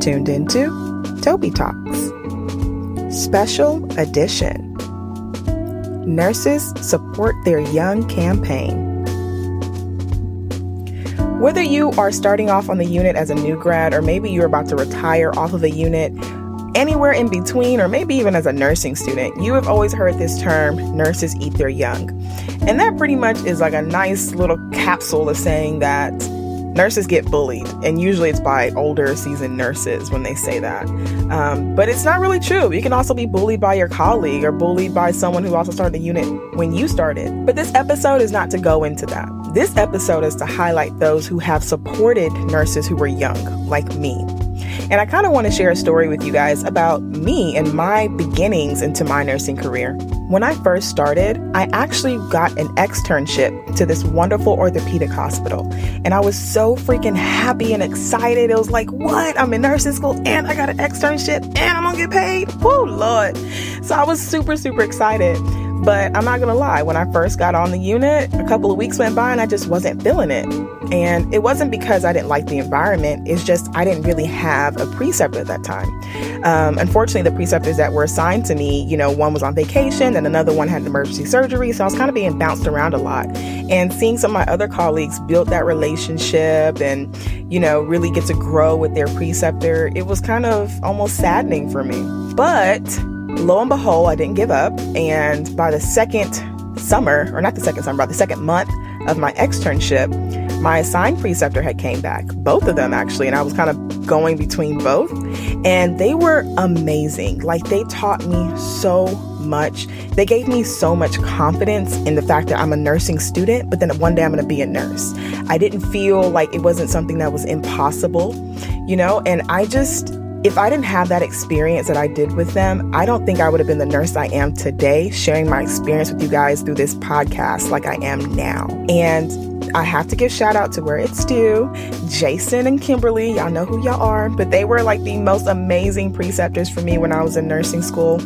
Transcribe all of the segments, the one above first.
Tuned into Toby Talks. Special edition. Nurses support their young campaign. Whether you are starting off on the unit as a new grad, or maybe you're about to retire off of a unit, anywhere in between, or maybe even as a nursing student, you have always heard this term nurses eat their young. And that pretty much is like a nice little capsule of saying that nurses get bullied, and usually it's by older seasoned nurses when they say that. Um, but it's not really true. You can also be bullied by your colleague or bullied by someone who also started the unit when you started. But this episode is not to go into that. This episode is to highlight those who have supported nurses who were young, like me. And I kind of want to share a story with you guys about me and my beginnings into my nursing career. When I first started, I actually got an externship to this wonderful orthopedic hospital. And I was so freaking happy and excited. It was like, what? I'm in nursing school and I got an externship and I'm gonna get paid. Woo, Lord. So I was super, super excited. But I'm not gonna lie, when I first got on the unit, a couple of weeks went by and I just wasn't feeling it. And it wasn't because I didn't like the environment, it's just I didn't really have a preceptor at that time. Um, unfortunately, the preceptors that were assigned to me, you know, one was on vacation and another one had an emergency surgery. So I was kind of being bounced around a lot. And seeing some of my other colleagues build that relationship and, you know, really get to grow with their preceptor, it was kind of almost saddening for me. But lo and behold, I didn't give up. And by the second summer, or not the second summer, by the second month of my externship, my assigned preceptor had came back, both of them actually, and I was kind of going between both. And they were amazing. Like they taught me so much. They gave me so much confidence in the fact that I'm a nursing student, but then one day I'm going to be a nurse. I didn't feel like it wasn't something that was impossible, you know, and I just if I didn't have that experience that I did with them, I don't think I would have been the nurse I am today, sharing my experience with you guys through this podcast like I am now. And I have to give shout out to where it's due. Jason and Kimberly, y'all know who y'all are, but they were like the most amazing preceptors for me when I was in nursing school.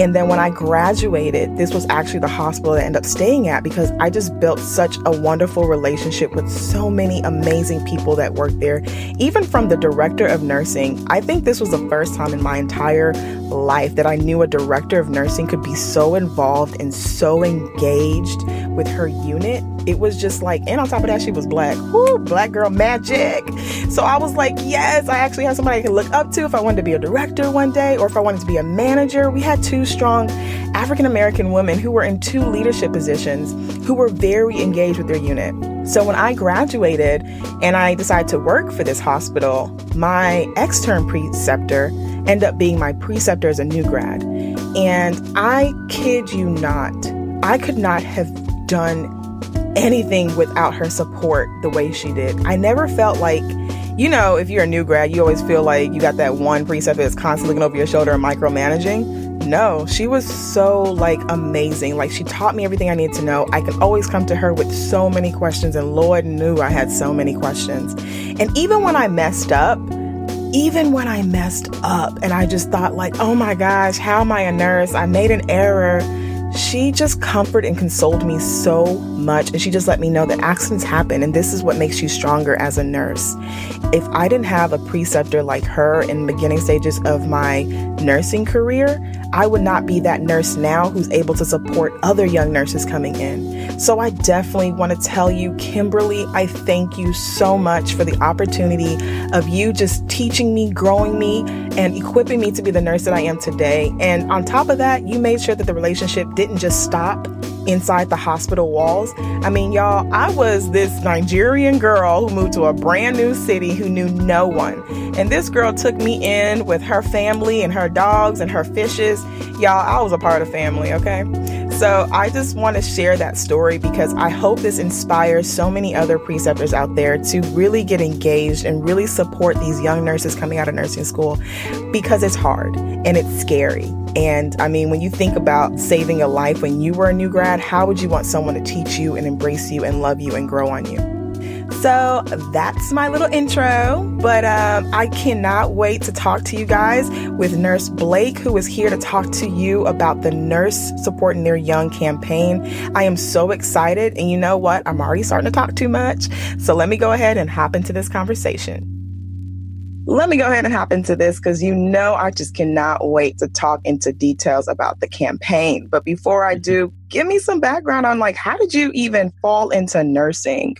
And then when I graduated, this was actually the hospital that I ended up staying at because I just built such a wonderful relationship with so many amazing people that worked there. Even from the director of nursing, I think this was the first time in my entire life that I knew a director of nursing could be so involved and so engaged with her unit. It was just like, and on top of that, she was black. Whoo, black girl magic. So I was like, yes, I actually have somebody I can look up to if I wanted to be a director one day or if I wanted to be a manager. We had two strong African American women who were in two leadership positions who were very engaged with their unit. So when I graduated and I decided to work for this hospital, my extern preceptor ended up being my preceptor as a new grad. And I kid you not, I could not have done anything without her support the way she did. I never felt like, you know, if you're a new grad, you always feel like you got that one preceptor that's constantly looking over your shoulder and micromanaging. No, she was so like amazing. Like she taught me everything I need to know. I can always come to her with so many questions, and Lord knew I had so many questions. And even when I messed up, even when I messed up and I just thought like, oh my gosh, how am I a nurse? I made an error she just comforted and consoled me so much. And she just let me know that accidents happen and this is what makes you stronger as a nurse. If I didn't have a preceptor like her in the beginning stages of my nursing career, I would not be that nurse now who's able to support other young nurses coming in. So I definitely want to tell you, Kimberly, I thank you so much for the opportunity of you just teaching me, growing me, and equipping me to be the nurse that I am today. And on top of that, you made sure that the relationship didn't just stop inside the hospital walls. I mean, y'all, I was this Nigerian girl who moved to a brand new city who knew no one. And this girl took me in with her family and her dogs and her fishes. Y'all, I was a part of family, okay? So I just want to share that story because I hope this inspires so many other preceptors out there to really get engaged and really support these young nurses coming out of nursing school because it's hard and it's scary. And I mean, when you think about saving a life when you were a new grad, how would you want someone to teach you and embrace you and love you and grow on you? So that's my little intro, but um, I cannot wait to talk to you guys with Nurse Blake, who is here to talk to you about the Nurse Supporting Their Young campaign. I am so excited, and you know what? I'm already starting to talk too much. So let me go ahead and hop into this conversation. let me go ahead and hop into this because you know I just cannot wait to talk into details about the campaign. But before I do, give me some background on like how did you even fall into nursing?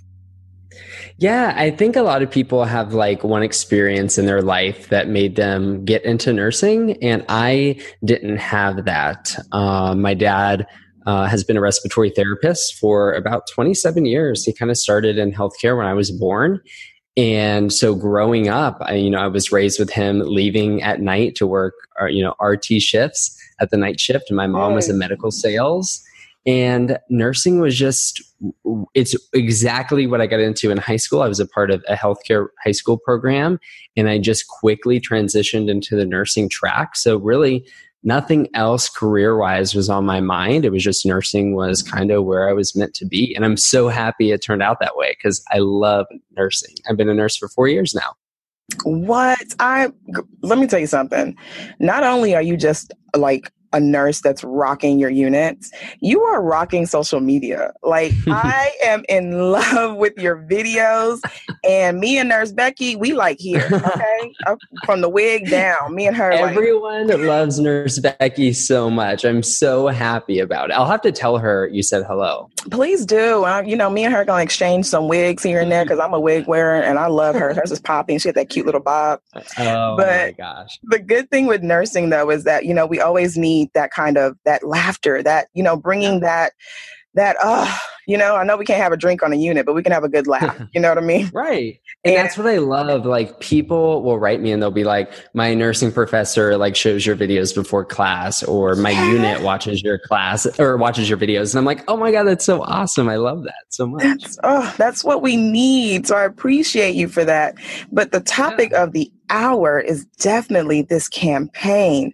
Yeah, I think a lot of people have like one experience in their life that made them get into nursing, and I didn't have that. Uh, my dad uh, has been a respiratory therapist for about 27 years. He kind of started in healthcare when I was born. And so growing up, I, you know, I was raised with him leaving at night to work, uh, you know, RT shifts at the night shift. And my mom was in medical sales and nursing was just it's exactly what i got into in high school. I was a part of a healthcare high school program and i just quickly transitioned into the nursing track. So really nothing else career wise was on my mind. It was just nursing was kind of where i was meant to be and i'm so happy it turned out that way because i love nursing. I've been a nurse for four years now. What? I let me tell you something. Not only are you just like a nurse that's rocking your units, you are rocking social media. Like I am in love with your videos, and me and Nurse Becky, we like here, okay, from the wig down. Me and her. Everyone like, loves Nurse Becky so much. I'm so happy about it. I'll have to tell her you said hello. Please do. Uh, you know, me and her gonna exchange some wigs here and there because I'm a wig wearer and I love her. Hers is popping. She had that cute little bob. Oh but my gosh! The good thing with nursing though is that you know we always need need that kind of that laughter, that you know, bringing that that uh you know i know we can't have a drink on a unit but we can have a good laugh you know what i mean right and, and, that's what i love like people will write me and they'll be like my nursing professor like shows your videos before class or my yeah. unit watches your class or watches your videos and i'm like oh my god that's so awesome i love that so much that's, oh that's what we need so i appreciate you for that but the topic yeah. of the hour is definitely this campaign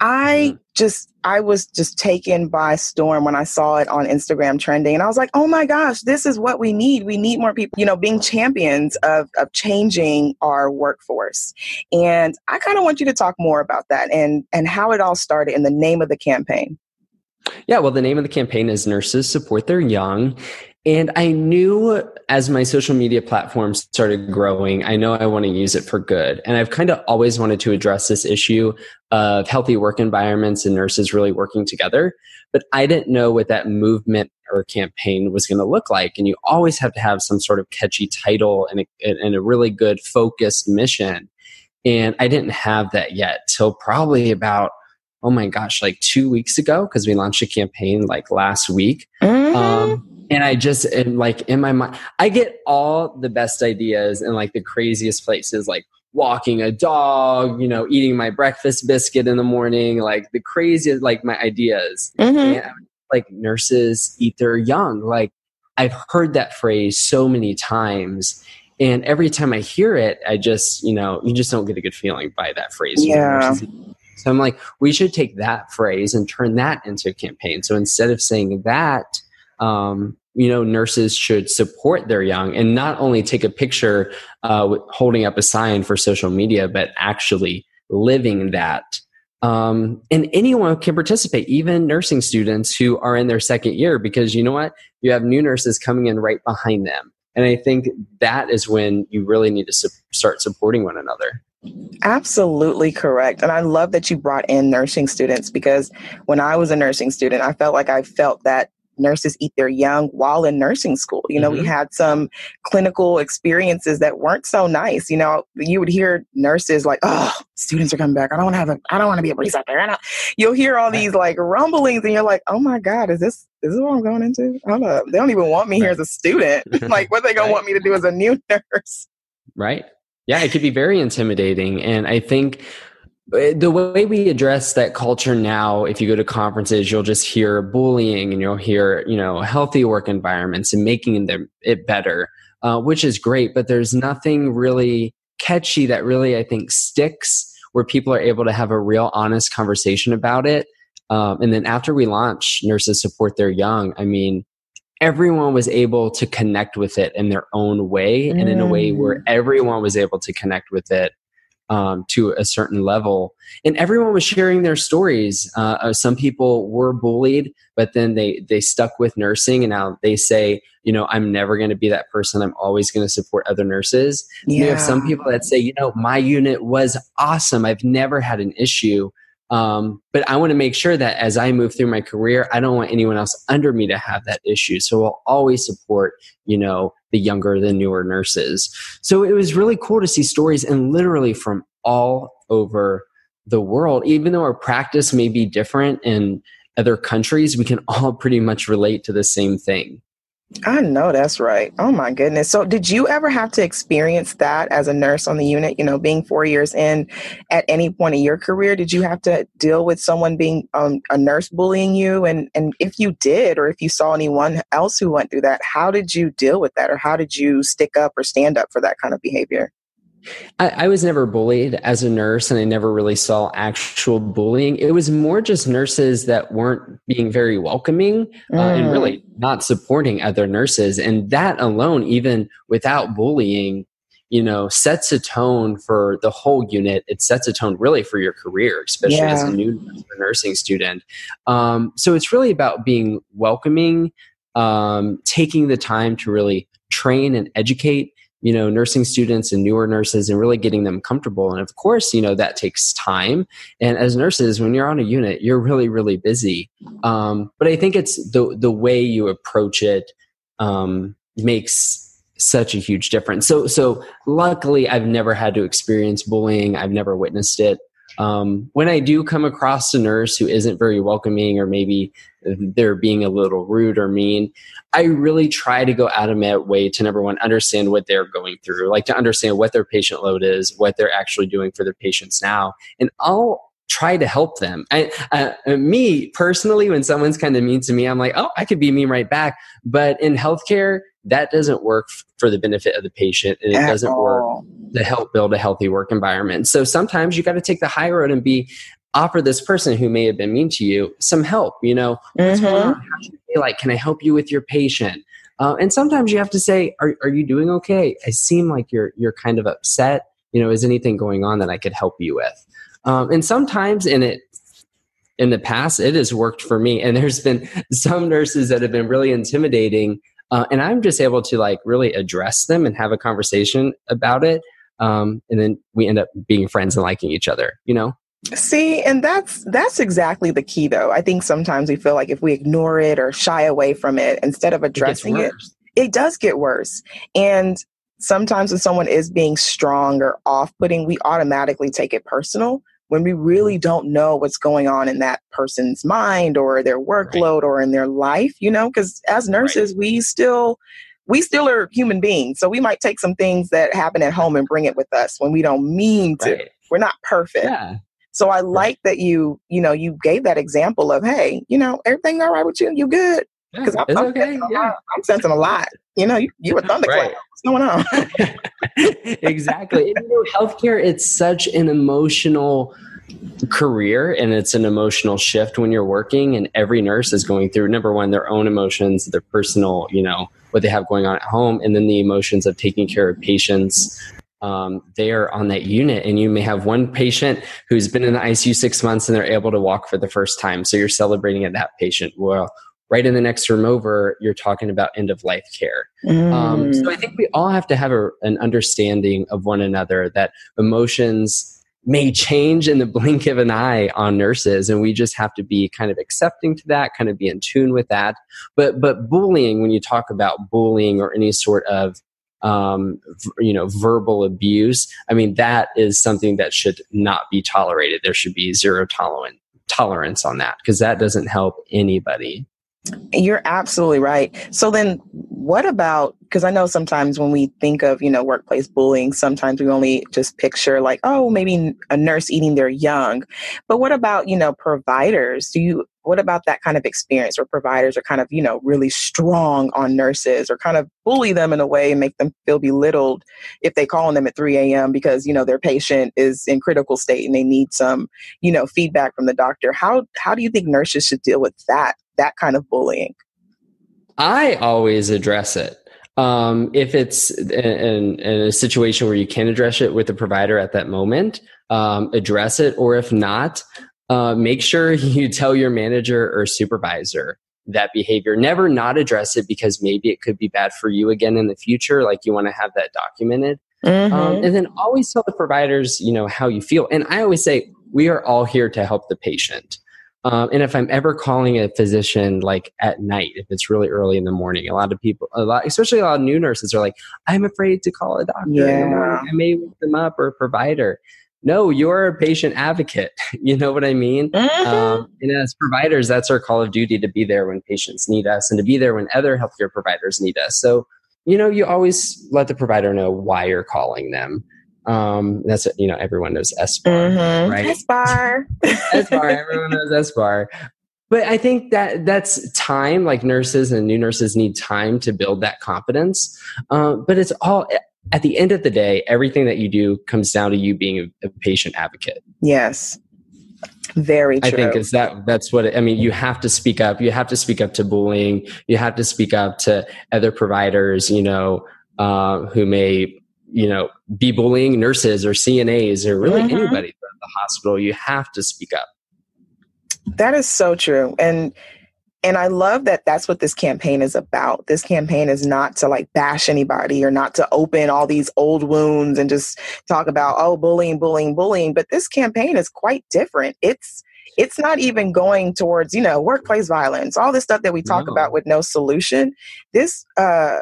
I mm-hmm. just I was just taken by storm when I saw it on Instagram trending and I was like, "Oh my gosh, this is what we need. We need more people, you know, being champions of of changing our workforce." And I kind of want you to talk more about that and and how it all started in the name of the campaign. Yeah, well, the name of the campaign is Nurses Support Their Young. And I knew as my social media platforms started growing, I know I want to use it for good. And I've kind of always wanted to address this issue of healthy work environments and nurses really working together. But I didn't know what that movement or campaign was going to look like. And you always have to have some sort of catchy title and a, and a really good focused mission. And I didn't have that yet till probably about oh my gosh, like two weeks ago, because we launched a campaign like last week. Mm-hmm. Um, and I just am like in my mind, I get all the best ideas in like the craziest places, like walking a dog, you know, eating my breakfast biscuit in the morning, like the craziest, like my ideas. Mm-hmm. And, like nurses eat their young. Like I've heard that phrase so many times. And every time I hear it, I just, you know, you just don't get a good feeling by that phrase. Yeah. So I'm like, we should take that phrase and turn that into a campaign. So instead of saying that, um, you know, nurses should support their young and not only take a picture uh, holding up a sign for social media, but actually living that. Um, and anyone can participate, even nursing students who are in their second year, because you know what? You have new nurses coming in right behind them. And I think that is when you really need to su- start supporting one another. Absolutely correct. And I love that you brought in nursing students because when I was a nursing student, I felt like I felt that nurses eat their young while in nursing school. You know, mm-hmm. we had some clinical experiences that weren't so nice. You know, you would hear nurses like, "Oh, students are coming back. I don't want to have a. I don't want to be a police out there." And you'll hear all these like rumblings, and you're like, "Oh my god, is this is this what I'm going into? I don't. They don't even want me here as a student. like, what they gonna right. want me to do as a new nurse?" Right. Yeah, it could be very intimidating, and I think the way we address that culture now if you go to conferences you'll just hear bullying and you'll hear you know healthy work environments and making them it better uh, which is great but there's nothing really catchy that really i think sticks where people are able to have a real honest conversation about it um, and then after we launch nurses support their young i mean everyone was able to connect with it in their own way mm. and in a way where mm. everyone was able to connect with it um, to a certain level. And everyone was sharing their stories. Uh, uh, some people were bullied, but then they they stuck with nursing, and now they say, you know, I'm never going to be that person. I'm always going to support other nurses. Yeah. You have some people that say, you know, my unit was awesome. I've never had an issue. Um, but I want to make sure that as I move through my career, I don't want anyone else under me to have that issue. So I'll always support, you know, the younger, the newer nurses. So it was really cool to see stories and literally from all over the world, even though our practice may be different in other countries, we can all pretty much relate to the same thing. I know that's right. Oh my goodness. So, did you ever have to experience that as a nurse on the unit? You know, being four years in at any point in your career, did you have to deal with someone being um, a nurse bullying you? And and if you did, or if you saw anyone else who went through that, how did you deal with that, or how did you stick up or stand up for that kind of behavior? I, I, was never bullied as a nurse, and I never really saw actual bullying. It was more just nurses that weren't being very welcoming uh, mm. and really not supporting other nurses. And that alone, even without bullying, you know, sets a tone for the whole unit. It sets a tone really for your career, especially yeah. as a new nursing student. Um, so it's really about being welcoming, um, taking the time to really train and educate you know nursing students and newer nurses and really getting them comfortable. And of course you know that takes time. And as nurses when you're on a unit you're really really busy. Um, but i think it's the the way you approach it um, makes such a huge difference. So so luckily i've never had to experience bullying. I've never witnessed it um, when I do come across a nurse who isn't very welcoming or maybe they're being a little rude or mean, I really try to go out of my way to number one, understand what they're going through, like to understand what their patient load is, what they're actually doing for their patients now. And I'll try to help them. I, uh, me personally, when someone's kind of mean to me, I'm like, oh, I could be mean right back. But in healthcare, that doesn't work for the benefit of the patient and it At doesn't all. work to help build a healthy work environment. So sometimes you got to take the high road and be offer this person who may have been mean to you some help. You know, mm-hmm. like, can I help you with your patient? Uh, and sometimes you have to say, are, are you doing okay? I seem like you're you're kind of upset. You know, is anything going on that I could help you with? Um, and sometimes in it in the past, it has worked for me. And there's been some nurses that have been really intimidating uh, and I'm just able to like really address them and have a conversation about it. Um, and then we end up being friends and liking each other, you know? See, and that's that's exactly the key though. I think sometimes we feel like if we ignore it or shy away from it instead of addressing it, it, it does get worse. And sometimes when someone is being strong or off-putting, we automatically take it personal when we really mm-hmm. don't know what's going on in that person's mind or their workload right. or in their life, you know, because as nurses, right. we still we still are human beings. So we might take some things that happen at home and bring it with us when we don't mean to. Right. We're not perfect. Yeah. So I like that you, you know, you gave that example of, hey, you know, everything all right with you? You good? Because yeah, I'm, I'm, okay. yeah. I'm sensing a lot. You know, you, you a thunderclap. Right. What's going on? exactly. And, you know, healthcare, it's such an emotional career and it's an emotional shift when you're working and every nurse is going through number one their own emotions their personal you know what they have going on at home and then the emotions of taking care of patients um, they are on that unit and you may have one patient who's been in the icu six months and they're able to walk for the first time so you're celebrating at that patient well right in the next room over, you're talking about end of life care. Mm. Um, so I think we all have to have a, an understanding of one another that emotions may change in the blink of an eye on nurses and we just have to be kind of accepting to that kind of be in tune with that but but bullying when you talk about bullying or any sort of um, you know verbal abuse i mean that is something that should not be tolerated there should be zero tolerance tolerance on that because that doesn't help anybody you're absolutely right. So then what about because I know sometimes when we think of, you know, workplace bullying, sometimes we only just picture like, oh, maybe a nurse eating their young. But what about, you know, providers? Do you what about that kind of experience where providers are kind of, you know, really strong on nurses or kind of bully them in a way and make them feel belittled if they call on them at 3 a.m. because, you know, their patient is in critical state and they need some, you know, feedback from the doctor. How how do you think nurses should deal with that, that kind of bullying? I always address it. Um, if it's in, in, a situation where you can address it with the provider at that moment, um, address it. Or if not, uh, make sure you tell your manager or supervisor that behavior. Never not address it because maybe it could be bad for you again in the future. Like you want to have that documented. Mm-hmm. Um, and then always tell the providers, you know, how you feel. And I always say, we are all here to help the patient. Um, and if I'm ever calling a physician like at night, if it's really early in the morning, a lot of people, a lot, especially a lot of new nurses are like, I'm afraid to call a doctor yeah. in the morning. I may wake them up or a provider. No, you're a patient advocate. you know what I mean? Mm-hmm. Um, and as providers, that's our call of duty to be there when patients need us and to be there when other healthcare providers need us. So, you know, you always let the provider know why you're calling them. Um, that's you know everyone knows SBAR, mm-hmm. right? SBAR, SBAR. Everyone knows SBAR. But I think that that's time. Like nurses and new nurses need time to build that confidence. Uh, but it's all at the end of the day, everything that you do comes down to you being a, a patient advocate. Yes. Very true. I think is that that's what it, I mean. You have to speak up. You have to speak up to bullying. You have to speak up to other providers. You know, uh, who may you know be bullying nurses or CNAs or really mm-hmm. anybody at the hospital. You have to speak up. That is so true, and and I love that that's what this campaign is about. This campaign is not to like bash anybody or not to open all these old wounds and just talk about, oh, bullying, bullying, bullying. But this campaign is quite different. It's it's not even going towards, you know, workplace violence, all this stuff that we talk no. about with no solution. This uh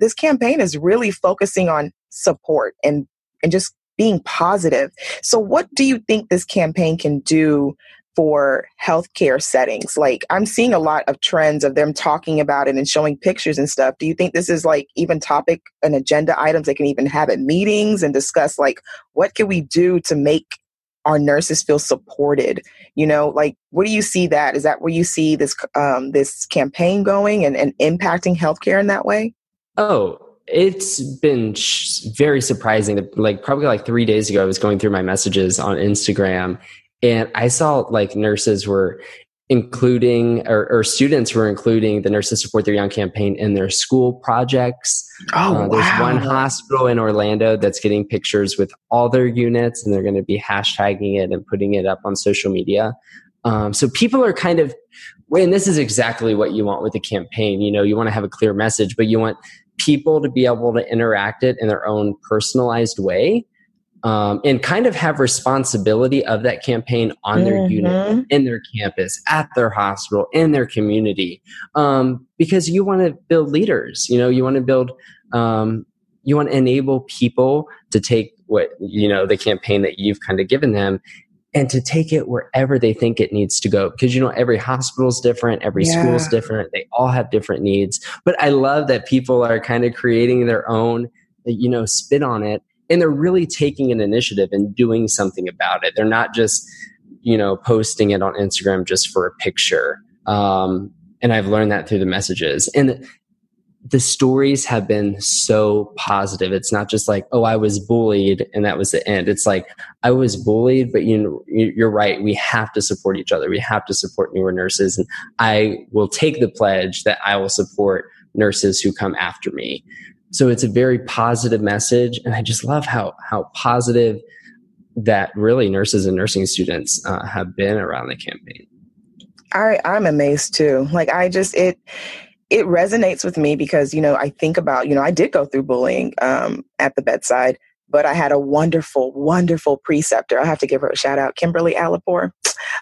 this campaign is really focusing on support and and just being positive. So what do you think this campaign can do for healthcare settings. Like I'm seeing a lot of trends of them talking about it and showing pictures and stuff. Do you think this is like even topic and agenda items they can even have at meetings and discuss like what can we do to make our nurses feel supported? You know, like where do you see that? Is that where you see this um, this campaign going and, and impacting healthcare in that way? Oh, it's been very surprising. Like probably like three days ago, I was going through my messages on Instagram and I saw like nurses were including or, or, students were including the nurses support their young campaign in their school projects. Oh uh, there's wow. one hospital in orlando that's getting pictures with all their units and they're going to be hashtagging it and putting it up on social media. Um, so people are kind of and this is exactly what you want with a campaign. You know you want to have a clear message but you want people to be able to interact it in their own personalized way um, and kind of have responsibility of that campaign on mm-hmm. their unit, in their campus, at their hospital, in their community, um, because you want to build leaders. You know, you want to build, um, you want to enable people to take what you know the campaign that you've kind of given them and to take it wherever they think it needs to go because you know every hospital is different every yeah. school is different they all have different needs but i love that people are kind of creating their own you know spin on it and they're really taking an initiative and doing something about it. They're not just, you know, posting it on Instagram just for a picture. Um, and I've learned that through the messages. And the, stories have been so positive. It's not just like, oh, I was bullied and that was the end. It's like, I was bullied, but you you're right. We have to support each other. We have to support newer nurses. And I will take the pledge that I will support nurses who come after me. So it's a very positive message. And I just love how, how positive that really nurses and nursing students uh, have been around the campaign. I, I'm amazed too. Like I just, it, it resonates with me because, you know, I think about, you know, I did go through bullying um, at the bedside but I had a wonderful, wonderful preceptor. I have to give her a shout out, Kimberly Alipore.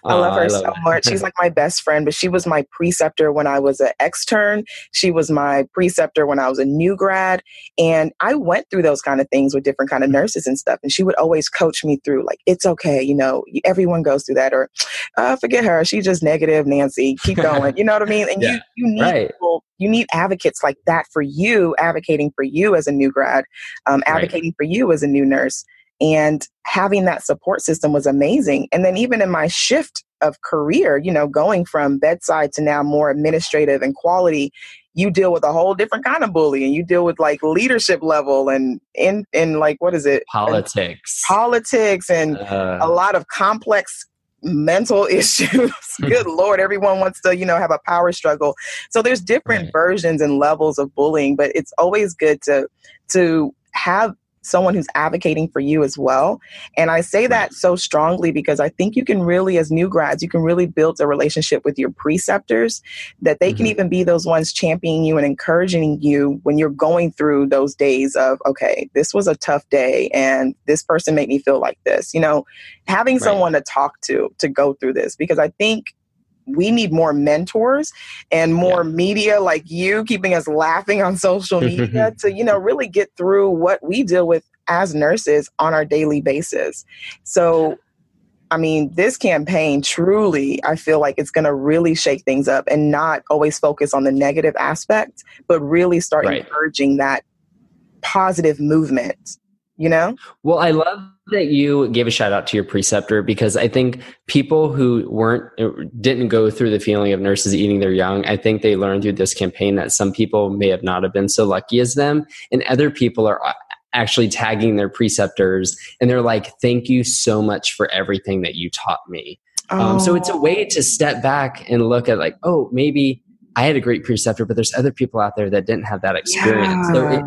I love her I love so much. She's like my best friend, but she was my preceptor when I was an extern. She was my preceptor when I was a new grad. And I went through those kind of things with different kind of nurses and stuff. And she would always coach me through like, it's okay. You know, everyone goes through that or uh, forget her. She's just negative, Nancy. Keep going. You know what I mean? And yeah, you, you need right. people you need advocates like that for you, advocating for you as a new grad, um, advocating right. for you as a new nurse. And having that support system was amazing. And then even in my shift of career, you know, going from bedside to now more administrative and quality, you deal with a whole different kind of bullying. You deal with like leadership level and in in like what is it? Politics. And politics and uh, a lot of complex mental issues. Good Lord, everyone wants to, you know, have a power struggle. So there's different right. versions and levels of bullying, but it's always good to to have someone who's advocating for you as well. And I say that so strongly because I think you can really, as new grads, you can really build a relationship with your preceptors that they mm-hmm. can even be those ones championing you and encouraging you when you're going through those days of, okay, this was a tough day and this person made me feel like this. You know, having right. someone to talk to to go through this because I think we need more mentors and more yeah. media like you keeping us laughing on social media to you know really get through what we deal with as nurses on our daily basis so I mean, this campaign truly, I feel like it's going to really shake things up and not always focus on the negative aspect, but really start right. encouraging that positive movement you know? Well, I love that you gave a shout out to your preceptor because I think people who weren't uh, didn't go through the feeling of nurses eating their young, I think they learned through this campaign that some people may have not have been so lucky as them and other people are uh, actually tagging their preceptors and they're like thank you so much for everything that you taught me. Oh. Um, so it's a way to step back and look at like, oh, maybe I had a great preceptor, but there's other people out there that didn't have that experience. Yeah. So it,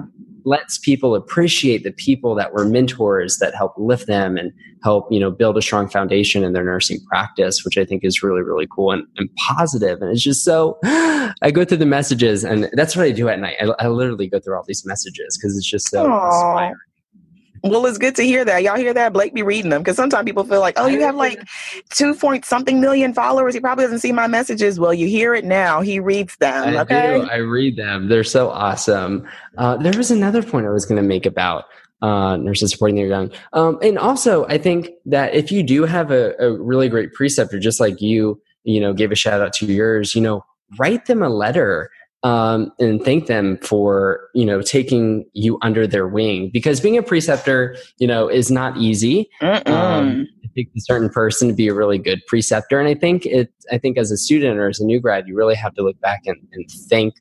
lets people appreciate the people that were mentors that help lift them and help you know build a strong foundation in their nursing practice which i think is really really cool and, and positive. And it's just so i go through the messages and that's what i do at night. I, I literally go through all these messages because it's just so Aww. inspiring well, it's good to hear that. Y'all hear that? Blake be reading them because sometimes people feel like, oh, you have like two point something million followers. He probably doesn't see my messages. Well, you hear it now. He reads them. I okay. Do. I read them. They're so awesome. Uh, there was another point I was going to make about uh, nurses supporting their young. Um, and also, I think that if you do have a, a really great preceptor, just like you, you know, gave a shout out to yours, you know, write them a letter um, and thank them for you know taking you under their wing. Because being a preceptor you know is not easy. Um, it takes a certain person to be a really good preceptor. And i think it i think as a student or as a new grad you really have to look back and, and thank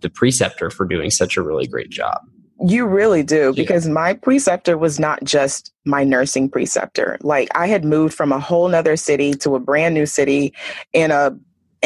the preceptor for doing such a really great job. You really do because yeah. my preceptor was not just my nursing preceptor. Like I had moved from a whole nother city to a brand new city in a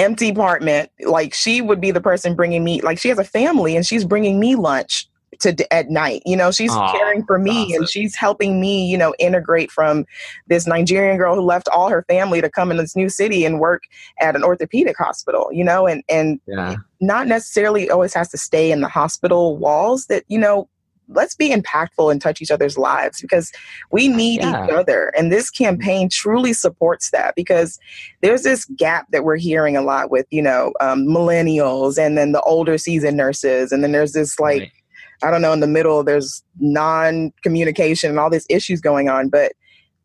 empty apartment like she would be the person bringing me like she has a family and she's bringing me lunch to at night you know she's Aww, caring for me awesome. and she's helping me you know integrate from this nigerian girl who left all her family to come in this new city and work at an orthopedic hospital you know and and yeah. not necessarily always has to stay in the hospital walls that you know let's be impactful and touch each other's lives because we need yeah. each other. And this campaign truly supports that because there's this gap that we're hearing a lot with, you know, um, millennials and then the older seasoned nurses. And then there's this like, right. I don't know, in the middle, there's non communication and all these issues going on. But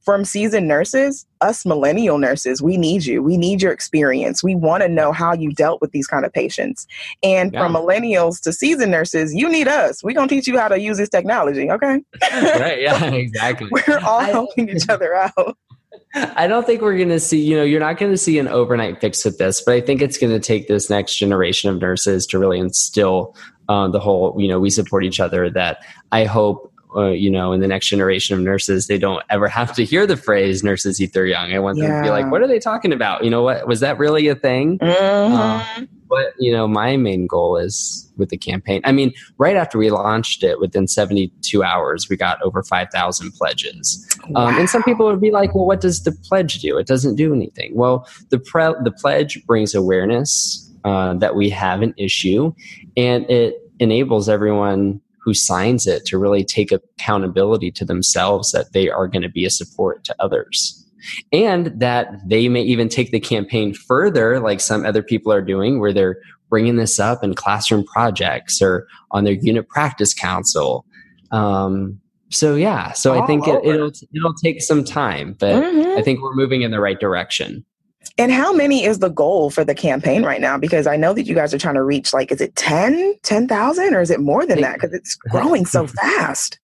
from seasoned nurses, us millennial nurses, we need you. We need your experience. We want to know how you dealt with these kind of patients. And yeah. from millennials to seasoned nurses, you need us. We're going to teach you how to use this technology, okay? right, yeah, exactly. We're all helping each other out. I don't think we're going to see, you know, you're not going to see an overnight fix with this, but I think it's going to take this next generation of nurses to really instill uh, the whole, you know, we support each other that I hope uh, you know, in the next generation of nurses, they don't ever have to hear the phrase "nurses eat their young." I want them to be like, "What are they talking about?" You know, what was that really a thing? Mm-hmm. Um, but you know, my main goal is with the campaign. I mean, right after we launched it, within 72 hours, we got over 5,000 pledges. Wow. Um, and some people would be like, "Well, what does the pledge do? It doesn't do anything." Well, the pre- the pledge brings awareness uh, that we have an issue, and it enables everyone who signs it to really take accountability to themselves that they are going to be a support to others. And that they may even take the campaign further, like some other people are doing, where they're bringing this up in classroom projects or on their unit practice council. Um, so yeah, so I think it, will it'll take some time, but mm-hmm. I think we're moving in the right direction. And how many is the goal for the campaign right now? Because I know that you guys are trying to reach like, is it 10, 10,000 or is it more than that? Because it's growing so fast.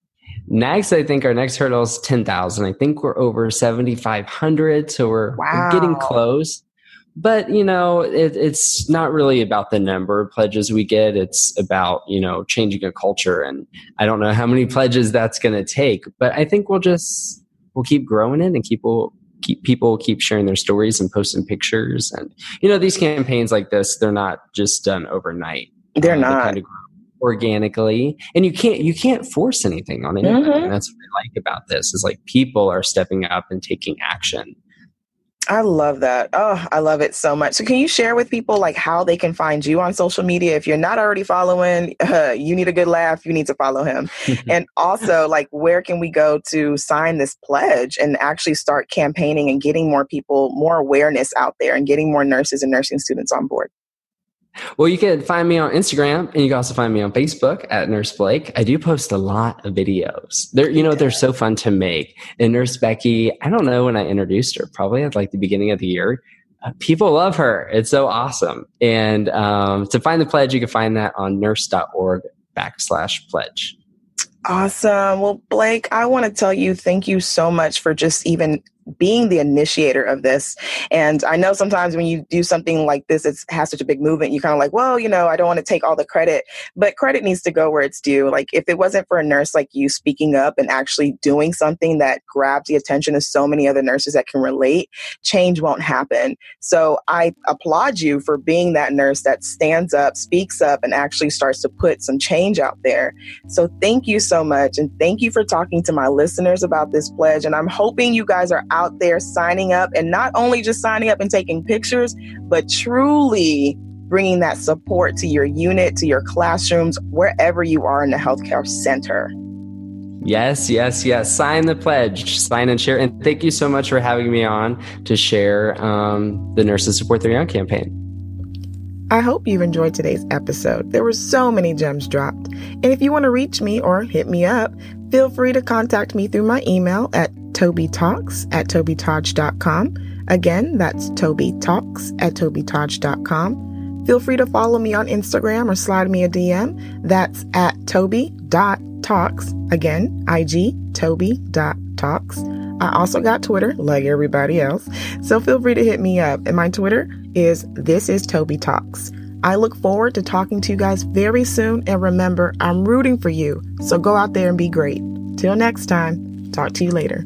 Next, I think our next hurdle is 10,000. I think we're over 7,500. So we're, wow. we're, getting close. But, you know, it, it's not really about the number of pledges we get. It's about, you know, changing a culture. And I don't know how many pledges that's going to take, but I think we'll just, we'll keep growing it and keep, keep people keep sharing their stories and posting pictures. And you know, these campaigns like this, they're not just done overnight. They're um, not. They kind of organically and you can't you can't force anything on anyone mm-hmm. and that's what i like about this is like people are stepping up and taking action I love that. Oh, I love it so much. So, can you share with people like how they can find you on social media? If you're not already following, uh, you need a good laugh. You need to follow him. and also, like, where can we go to sign this pledge and actually start campaigning and getting more people, more awareness out there, and getting more nurses and nursing students on board? Well, you can find me on Instagram and you can also find me on Facebook at Nurse Blake. I do post a lot of videos. They're, you know, they're so fun to make. And Nurse Becky, I don't know when I introduced her, probably at like the beginning of the year. Uh, people love her. It's so awesome. And um, to find the pledge, you can find that on nurse.org backslash pledge. Awesome. Well, Blake, I want to tell you thank you so much for just even being the initiator of this. And I know sometimes when you do something like this, it has such a big movement, you kind of like, well, you know, I don't want to take all the credit, but credit needs to go where it's due. Like if it wasn't for a nurse like you speaking up and actually doing something that grabs the attention of so many other nurses that can relate, change won't happen. So I applaud you for being that nurse that stands up, speaks up, and actually starts to put some change out there. So thank you so much. And thank you for talking to my listeners about this pledge. And I'm hoping you guys are out there signing up and not only just signing up and taking pictures, but truly bringing that support to your unit, to your classrooms, wherever you are in the healthcare center. Yes, yes, yes. Sign the pledge, sign and share. And thank you so much for having me on to share um, the Nurses Support Their Young campaign. I hope you've enjoyed today's episode. There were so many gems dropped. And if you want to reach me or hit me up, feel free to contact me through my email at tobytalks at tobytodge.com. Again, that's tobytalks at tobytodge.com. Feel free to follow me on Instagram or slide me a DM. That's at toby.talks. Again, IG, toby.talks. I also got Twitter, like everybody else. So feel free to hit me up. And my Twitter is This is Toby Talks. I look forward to talking to you guys very soon. And remember, I'm rooting for you. So go out there and be great. Till next time, talk to you later.